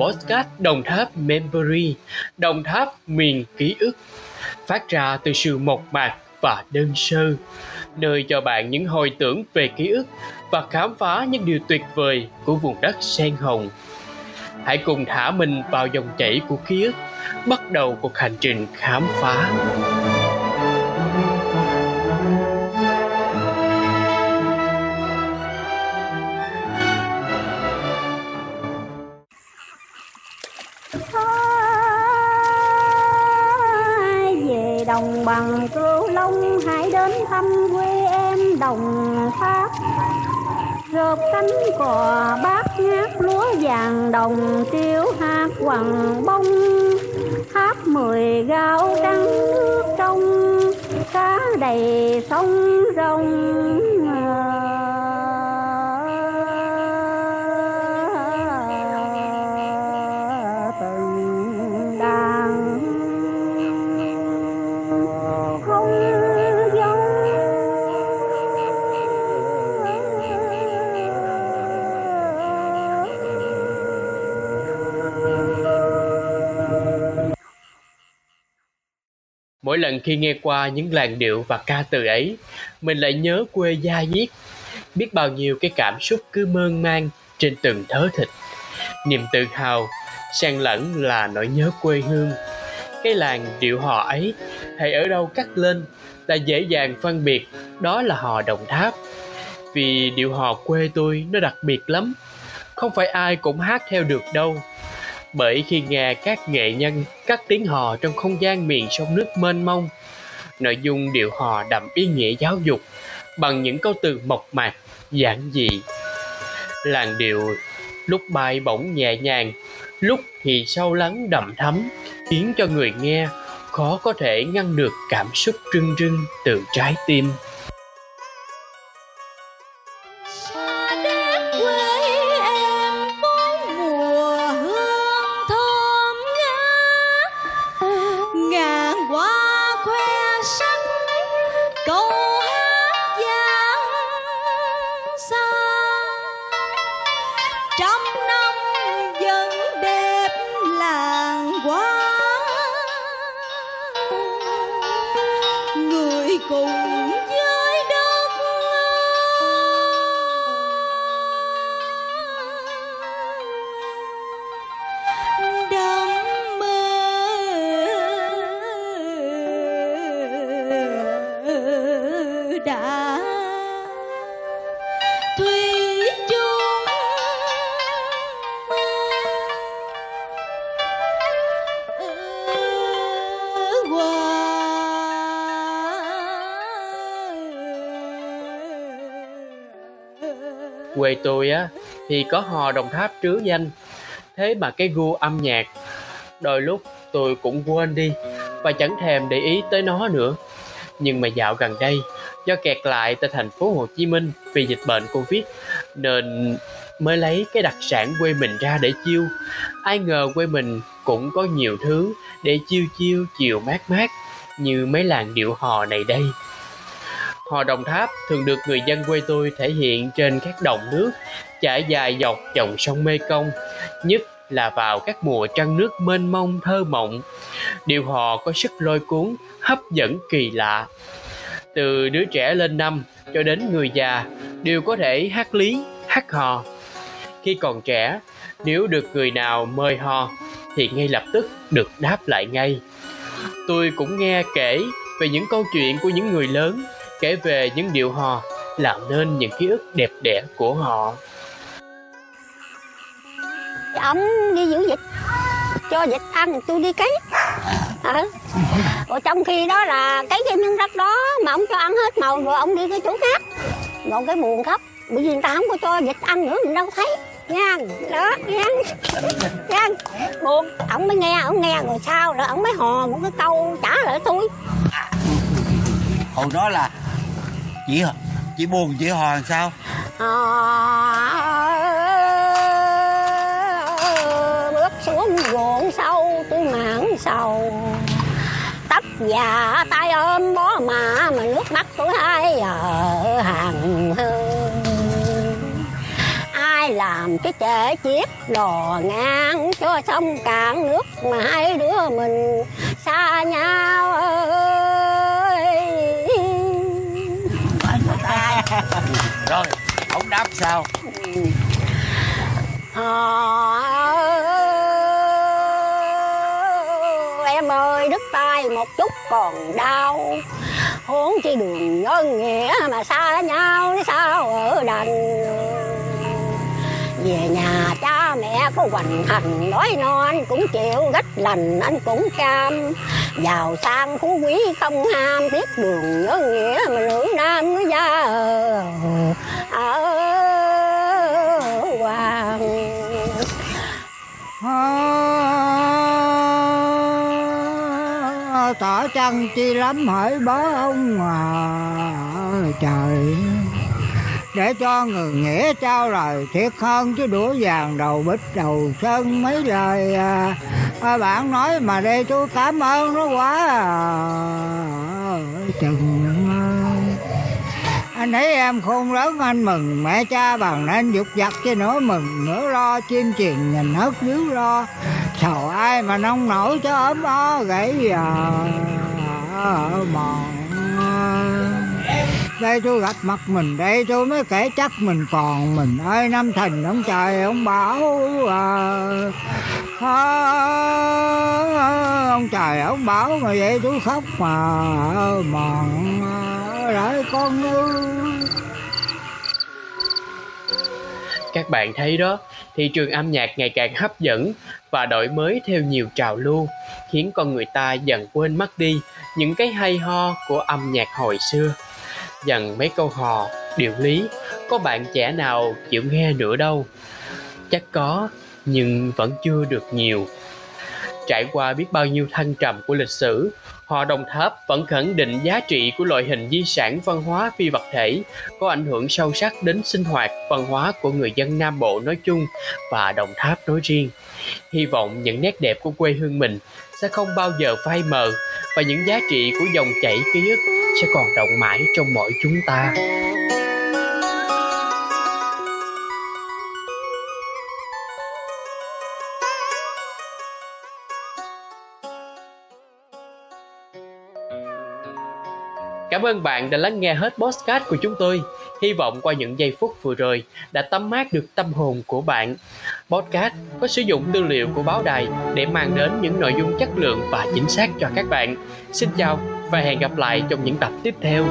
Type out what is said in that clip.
podcast Đồng Tháp Memory, Đồng Tháp miền ký ức, phát ra từ sự mộc mạc và đơn sơ, nơi cho bạn những hồi tưởng về ký ức và khám phá những điều tuyệt vời của vùng đất sen hồng. Hãy cùng thả mình vào dòng chảy của ký ức, bắt đầu cuộc hành trình khám phá. Quê em đồng tháp. Rợp cánh cò bát ngát lúa vàng đồng tiêu hát hoàng bông. Hát mười gạo trắng nước trong, cá đầy sông. Mỗi lần khi nghe qua những làn điệu và ca từ ấy, mình lại nhớ quê gia diết. Biết bao nhiêu cái cảm xúc cứ mơn man trên từng thớ thịt. Niềm tự hào, xen lẫn là nỗi nhớ quê hương. Cái làn điệu hò ấy, hay ở đâu cắt lên là dễ dàng phân biệt đó là hò Đồng Tháp. Vì điệu hò quê tôi nó đặc biệt lắm, không phải ai cũng hát theo được đâu bởi khi nghe các nghệ nhân cắt tiếng hò trong không gian miền sông nước mênh mông, nội dung điệu hò đậm ý nghĩa giáo dục bằng những câu từ mộc mạc, giản dị. Làn điệu lúc bay bổng nhẹ nhàng, lúc thì sâu lắng đậm thấm khiến cho người nghe khó có thể ngăn được cảm xúc rưng rưng từ trái tim. Jump. Quê tôi á, thì có hò đồng tháp trứ danh. Thế mà cái gu âm nhạc, đôi lúc tôi cũng quên đi và chẳng thèm để ý tới nó nữa. Nhưng mà dạo gần đây, do kẹt lại tại thành phố Hồ Chí Minh vì dịch bệnh Covid, nên mới lấy cái đặc sản quê mình ra để chiêu. Ai ngờ quê mình cũng có nhiều thứ để chiêu chiêu, chiều mát mát như mấy làng điệu hò này đây. Hò Đồng Tháp thường được người dân quê tôi thể hiện trên các đồng nước trải dài dọc dòng sông Mê Công, nhất là vào các mùa trăng nước mênh mông thơ mộng. Điệu hò có sức lôi cuốn, hấp dẫn kỳ lạ. Từ đứa trẻ lên năm cho đến người già đều có thể hát lý, hát hò. Khi còn trẻ, nếu được người nào mời hò thì ngay lập tức được đáp lại ngay. Tôi cũng nghe kể về những câu chuyện của những người lớn kể về những điệu hò làm nên những ký ức đẹp đẽ của họ. Ổng đi giữ vịt cho vịt ăn tôi đi cấy. Ờ. rồi trong khi đó là cấy cái miếng đất đó mà ông cho ăn hết màu rồi ông đi cái chỗ khác. Rồi cái buồn khóc bởi vì người ta không có cho vịt ăn nữa mình đâu thấy. Nha đó nha nha. Buồn ổng mới nghe ổng nghe rồi sao rồi ổng mới hò một cái câu trả lời tôi. Hồi đó là chỉ chị buồn chỉ hò làm sao? Ờ, bước xuống ruộng sâu tôi mảng sầu. Tóc già tay ôm bó mà mà nước mắt tôi hai ở hàng hương ai làm cái chệ chiếc đò ngang cho sông cạn nước mà hai đứa mình xa nhau ơi. Rồi ông đáp sao? À, em ơi đứt tay một chút còn đau. Huống chi đường nhân nghĩa mà xa nhau sao ở đành. Về nhà cha mẹ có hoành hành nói no anh cũng chịu gách lành anh cũng cam. Giàu sang phú quý không ham biết đường nhớ nghĩa mà nữ nam nữ gia ở, hoàng. À, tỏ chân chi lắm hỏi bá ông à trời để cho người nghĩa trao lời thiệt hơn chứ đũa vàng đầu bích đầu sơn mấy lời à, à, bạn nói mà đây tôi cảm ơn nó quá à. chừng anh thấy em khôn lớn anh mừng mẹ cha bằng nên dục giặt chứ nữa mừng nữa lo chim truyền nhìn hết điếu lo. Sầu ai mà nông nổi cho ấm ó gãy à, mòn đây tôi gặp mặt mình đây tôi mới kể chắc mình còn mình ơi năm thành ông trời ông bảo à, à, ông trời ông bảo mà vậy tôi khóc mà mòn lại à, con ơi Các bạn thấy đó, thị trường âm nhạc ngày càng hấp dẫn và đổi mới theo nhiều trào lưu, khiến con người ta dần quên mất đi những cái hay ho của âm nhạc hồi xưa. Dần mấy câu hò, điệu lý, có bạn trẻ nào chịu nghe nữa đâu. Chắc có, nhưng vẫn chưa được nhiều. Trải qua biết bao nhiêu thăng trầm của lịch sử, họ Đồng Tháp vẫn khẳng định giá trị của loại hình di sản văn hóa phi vật thể có ảnh hưởng sâu sắc đến sinh hoạt văn hóa của người dân Nam Bộ nói chung và Đồng Tháp nói riêng. Hy vọng những nét đẹp của quê hương mình sẽ không bao giờ phai mờ và những giá trị của dòng chảy ký ức sẽ còn động mãi trong mỗi chúng ta. Cảm ơn bạn đã lắng nghe hết podcast của chúng tôi. Hy vọng qua những giây phút vừa rồi đã tắm mát được tâm hồn của bạn. Podcast có sử dụng tư liệu của báo đài để mang đến những nội dung chất lượng và chính xác cho các bạn. Xin chào và hẹn gặp lại trong những tập tiếp theo.